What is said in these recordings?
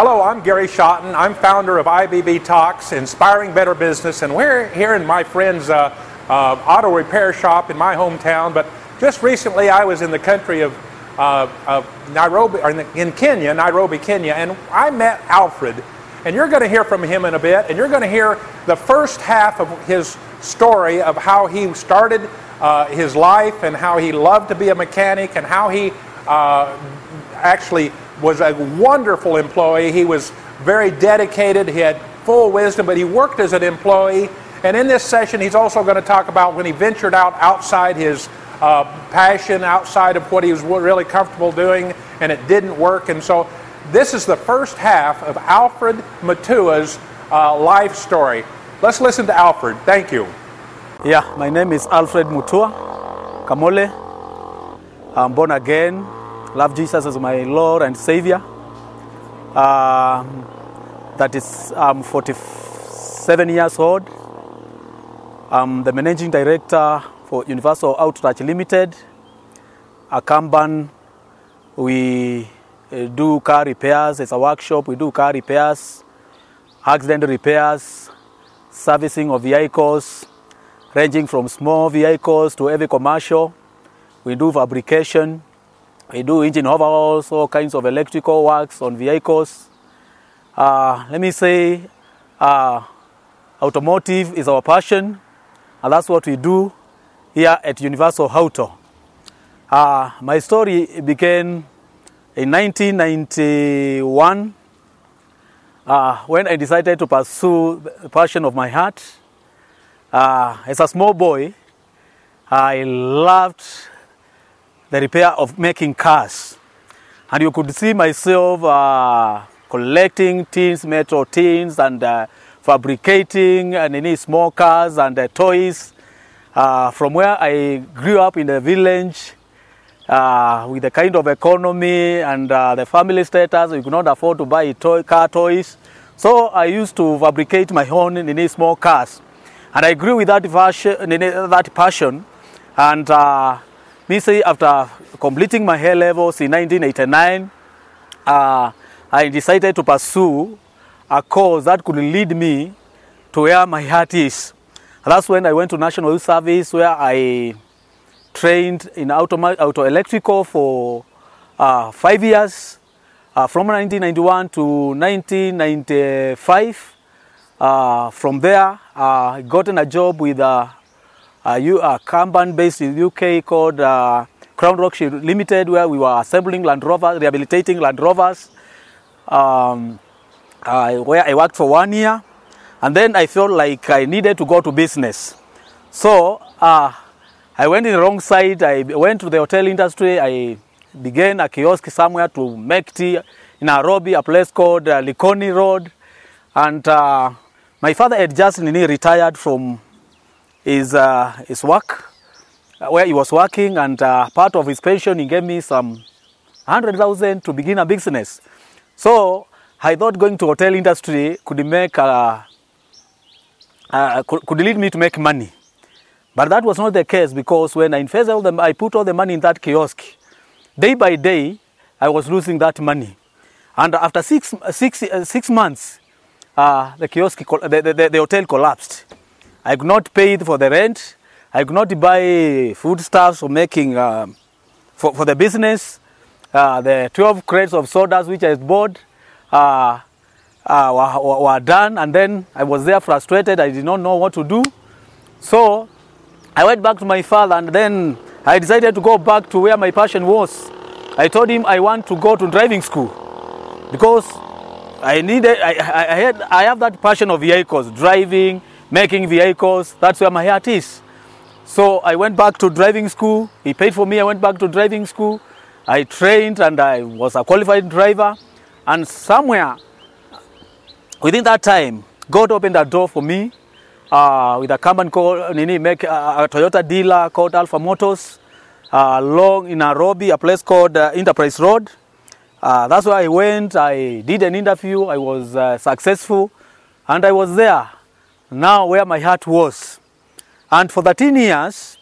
Hello, I'm Gary Schotten. I'm founder of IBB Talks, Inspiring Better Business, and we're here in my friend's uh, uh, auto repair shop in my hometown. But just recently, I was in the country of, uh, of Nairobi, or in, the, in Kenya, Nairobi, Kenya, and I met Alfred. And you're going to hear from him in a bit, and you're going to hear the first half of his story of how he started uh, his life and how he loved to be a mechanic and how he uh, actually was a wonderful employee. He was very dedicated, he had full wisdom, but he worked as an employee. And in this session, he's also going to talk about when he ventured out outside his uh, passion, outside of what he was really comfortable doing, and it didn't work. And so, this is the first half of Alfred Matua's uh, life story. Let's listen to Alfred. Thank you. Yeah, my name is Alfred Mutua Kamole. I'm born again. Love Jesus as my Lord and Savior. Um, that is, I'm 47 years old. I'm the managing director for Universal Outreach Limited, a. We uh, do car repairs. It's a workshop. We do car repairs, accident repairs, servicing of vehicles, ranging from small vehicles to heavy commercial. We do fabrication. We do engine overhauls, all kinds of electrical works on vehicles. Uh, let me say, uh, automotive is our passion, and that's what we do here at Universal Auto. Uh, my story began in 1991 uh, when I decided to pursue the passion of my heart. Uh, as a small boy, I loved the repair of making cars. And you could see myself uh, collecting tins, metal tins, and uh, fabricating and any small cars and uh, toys. Uh, from where I grew up in the village, uh, with the kind of economy and uh, the family status, we could not afford to buy toy, car toys. So I used to fabricate my own any small cars. And I grew with that passion, that passion and uh, say after completing my A levels in 1989, uh, I decided to pursue a course that could lead me to where my heart is. That's when I went to National Youth Service where I trained in auto, electrical for uh, five years, uh, from 1991 to 1995. Uh, from there, I gotten a job with a, a, a company based in UK called uh, Crown Rock Limited, where we were assembling Land Rovers, rehabilitating Land Rovers, um, uh, where I worked for one year. And then I felt like I needed to go to business. So uh, I went in the wrong side. I went to the hotel industry. I began a kiosk somewhere to make tea in Nairobi, a place called uh, Likoni Road. And uh, my father had just retired from his, uh, his work, where he was working, and uh, part of his pension, he gave me some 100,000 to begin a business. So I thought going to hotel industry could make, uh, uh, could, could lead me to make money. But that was not the case because when I invested all the, I put all the money in that kiosk. Day by day, I was losing that money. And after six, six, uh, six months, uh, the kiosk, the, the, the hotel collapsed. I could not pay it for the rent. I could not buy foodstuffs for making, uh, for, for the business. Uh, the 12 crates of sodas which I bought uh, uh, were, were done. And then I was there frustrated. I did not know what to do. So I went back to my father and then I decided to go back to where my passion was. I told him I want to go to driving school because I needed, I, I, I, had, I have that passion of vehicles, driving, making vehicles. That's where my heart is. So I went back to driving school. He paid for me. I went back to driving school. I trained and I was a qualified driver. And somewhere within that time, God opened a door for me uh, with a company called Nini, make uh, a Toyota dealer called Alpha Motors, uh, along in Nairobi, a place called uh, Enterprise Road. Uh, that's where I went. I did an interview. I was uh, successful, and I was there. Now, where my heart was, and for 13 years,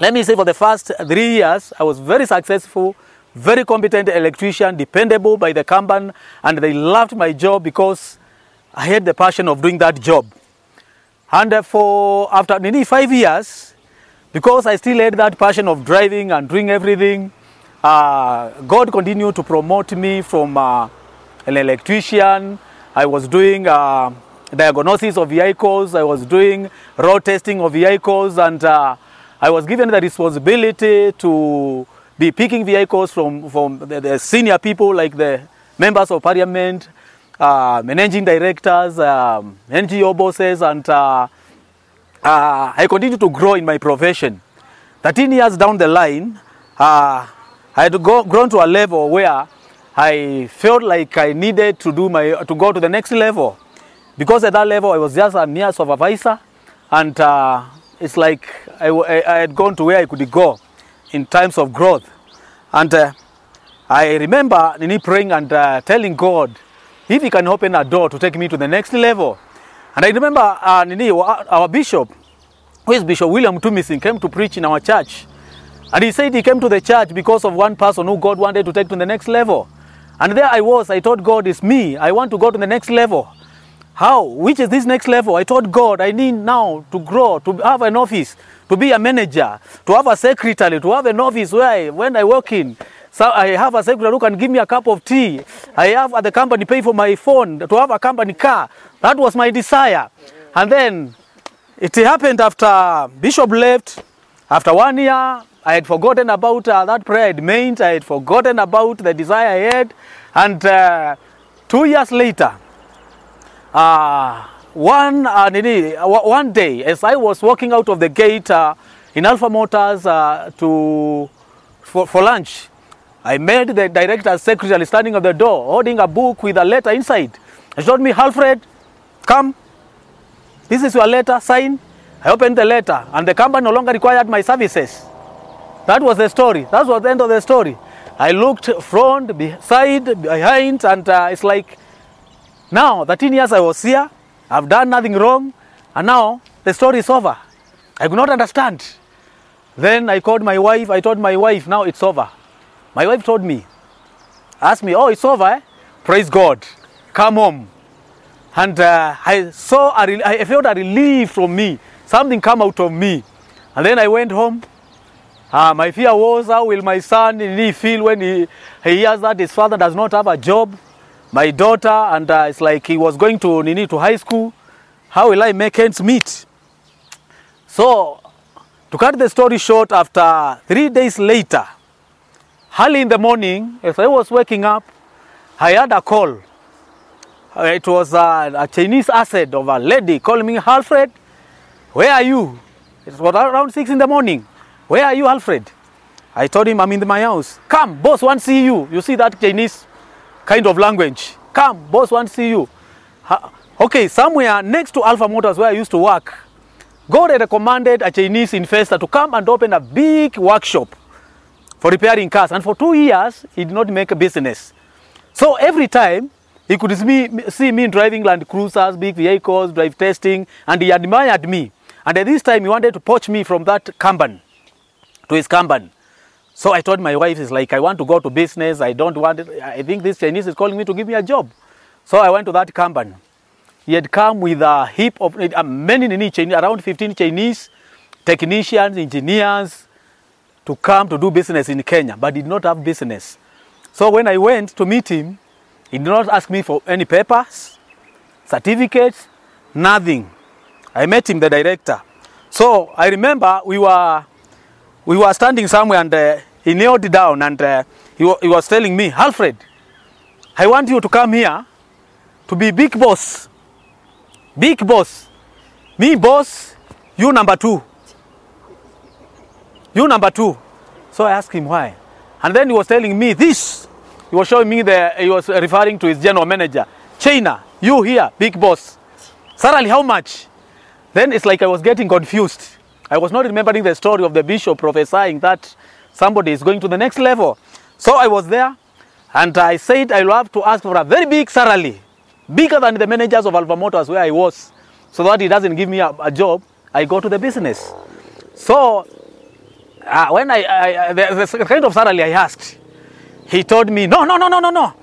let me say, for the first three years, I was very successful, very competent electrician, dependable by the company, and they loved my job because I had the passion of doing that job. And uh, for after nearly five years, because I still had that passion of driving and doing everything, uh, God continued to promote me from uh, an electrician. I was doing uh, diagnosis of vehicles, I was doing road testing of vehicles, and uh, I was given the responsibility to be picking vehicles from, from the, the senior people like the members of parliament, uh, managing directors, um, NGO bosses, and uh, uh, I continue to grow in my profession. 13 years down the line, uh, I had go, grown to a level where I felt like I needed to do my to go to the next level, because at that level I was just a mere supervisor, and uh, it's like I, I, I had gone to where I could go in times of growth, and uh, I remember Nini praying and uh, telling God if He can open a door to take me to the next level. And I remember uh, Nini, our bishop, who is Bishop William Tumisin, came to preach in our church. And he said he came to the church because of one person who God wanted to take to the next level. And there I was, I told God, it's me. I want to go to the next level. How? Which is this next level? I told God, I need now to grow, to have an office, to be a manager, to have a secretary, to have an office where I, when I work in, so I have a secretary who can give me a cup of tea. I have at the company pay for my phone, to have a company car. That was my desire. And then it happened after Bishop left. After one year, I had forgotten about uh, that prayer I had made. I had forgotten about the desire I had. And uh, two years later, uh, one, uh, nini, uh, one day, as I was walking out of the gate uh, in Alpha Motors uh, to, for, for lunch, I met the director's secretary standing at the door holding a book with a letter inside. He told me, Alfred, come. This is your letter, sign. I opened the letter, and the company no longer required my services. That was the story. That was the end of the story. I looked front, beside, behind, and uh, it's like now, 13 years I was here, I've done nothing wrong, and now the story is over. I could not understand. Then I called my wife, I told my wife, now it's over. My wife told me, asked me, oh, it's over, eh? Praise God. Come home. And uh, I saw, I felt a relief from me. Something come out of me. And then I went home. Uh, my fear was, how will my son really feel when he, he hears that his father does not have a job? My daughter, and uh, it's like he was going to Nini to high school. How will I make ends meet? So, to cut the story short, after three days later, early in the morning, as I was waking up, I had a call. Uh, It was uh, a Chinese asset of a lady calling me, Alfred, where are you? It was around six in the morning. Where are you, Alfred? I told him, I'm in my house. Come, boss wants to see you. You see that Chinese kind of language. Come, boss wants to see you. Okay, somewhere next to Alpha Motors where I used to work, God had commanded a Chinese investor to come and open a big workshop for repairing cars. And for two years, he did not make a business. So every time he could see me, see me driving Land Cruisers, big vehicles, drive testing, and he admired me. And at this time, he wanted to poach me from that company to his company. So I told my wife, it's like, I want to go to business. I don't want it. I think this Chinese is calling me to give me a job. So I went to that company. He had come with a heap of uh, many, Chinese, around 15 Chinese technicians, engineers, to come to do business in Kenya, but did not have business. So when I went to meet him, he did not ask me for any papers, certificates, nothing. I met him, the director. So I remember we were we were standing somewhere and uh, he knelt down and uh, he, he was telling me, Alfred, I want you to come here to be big boss. Big boss. Me boss, you number two. You number two. So I asked him why. And then he was telling me this. He was showing me the, he was referring to his general manager. China, you here, big boss. Salary, how much? Then it's like I was getting confused. I was not remembering the story of the bishop prophesying that somebody is going to the next level. So I was there and I said I will have to ask for a very big salary, bigger than the managers of Alpha Motors where I was, so that he doesn't give me a, a job. I go to the business. So uh, when I, I, the, the kind of salary I asked, he told me, no, no, no, no, no, no.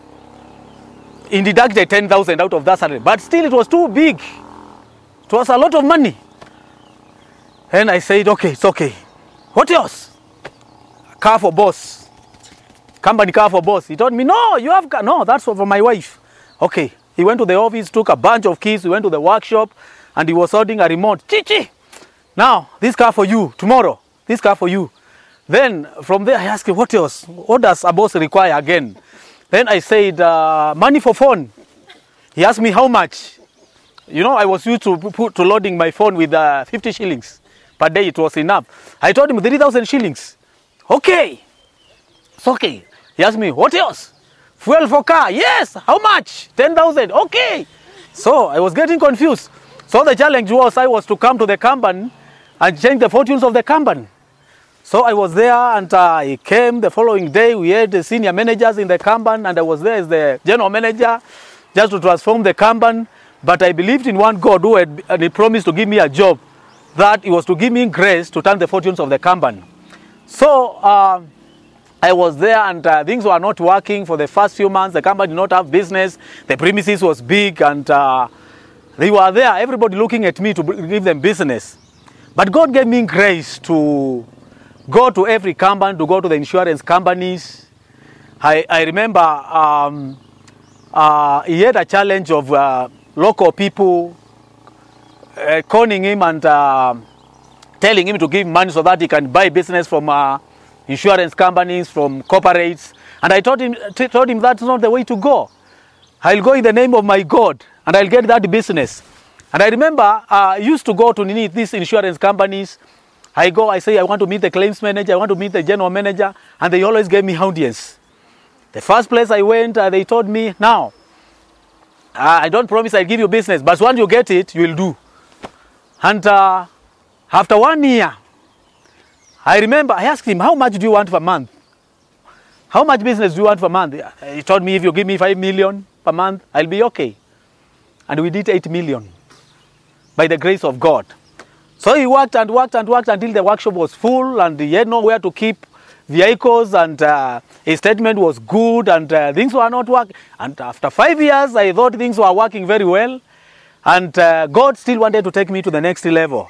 He deducted 10,000 out of that salary, but still it was too big. It was a lot of money. And I said, okay, it's okay. What else? Car for boss. Company car for boss. He told me, no, you have car. No, that's for my wife. Okay. He went to the office, took a bunch of keys, he went to the workshop, and he was holding a remote. Chichi! Now, this car for you. Tomorrow, this car for you. Then from there, I asked him, what else? What does a boss require again? Then I said, uh, money for phone. He asked me how much. You know, I was used to put to loading my phone with uh, 50 shillings per day. It was enough. I told him 3,000 shillings. Okay, it's okay. He asked me, what else? Fuel for car. Yes. How much? 10,000. Okay. So I was getting confused. So the challenge was I was to come to the Kanban and change the fortunes of the Kanban. So I was there and I came the following day. We had the senior managers in the Kanban and I was there as the general manager just to transform the Kanban. But I believed in one God who had and he promised to give me a job that he was to give me grace to turn the fortunes of the Kanban. So uh, I was there and uh, things were not working for the first few months. The company did not have business. The premises was big and uh, they were there, everybody looking at me to give them business. But God gave me grace to go to every company, to go to the insurance companies. I, I remember um, uh, he had a challenge of uh, local people uh, calling him and uh, telling him to give money so that he can buy business from uh, insurance companies, from corporates. And I told him, t- told him that's not the way to go. I'll go in the name of my God and I'll get that business. And I remember uh, I used to go to these insurance companies. I go, I say, I want to meet the claims manager, I want to meet the general manager, and they always gave me audience. The first place I went, uh, they told me, now, uh, I don't promise I'll give you business, but once you get it, you will do. And uh, after one year, I remember I asked him, How much do you want per month? How much business do you want per month? He told me, If you give me 5 million per month, I'll be okay. And we did 8 million by the grace of God. So he worked and worked and worked until the workshop was full and he had nowhere to keep vehicles and uh, his statement was good and uh, things were not working. And after five years, I thought things were working very well. And uh, God still wanted to take me to the next level.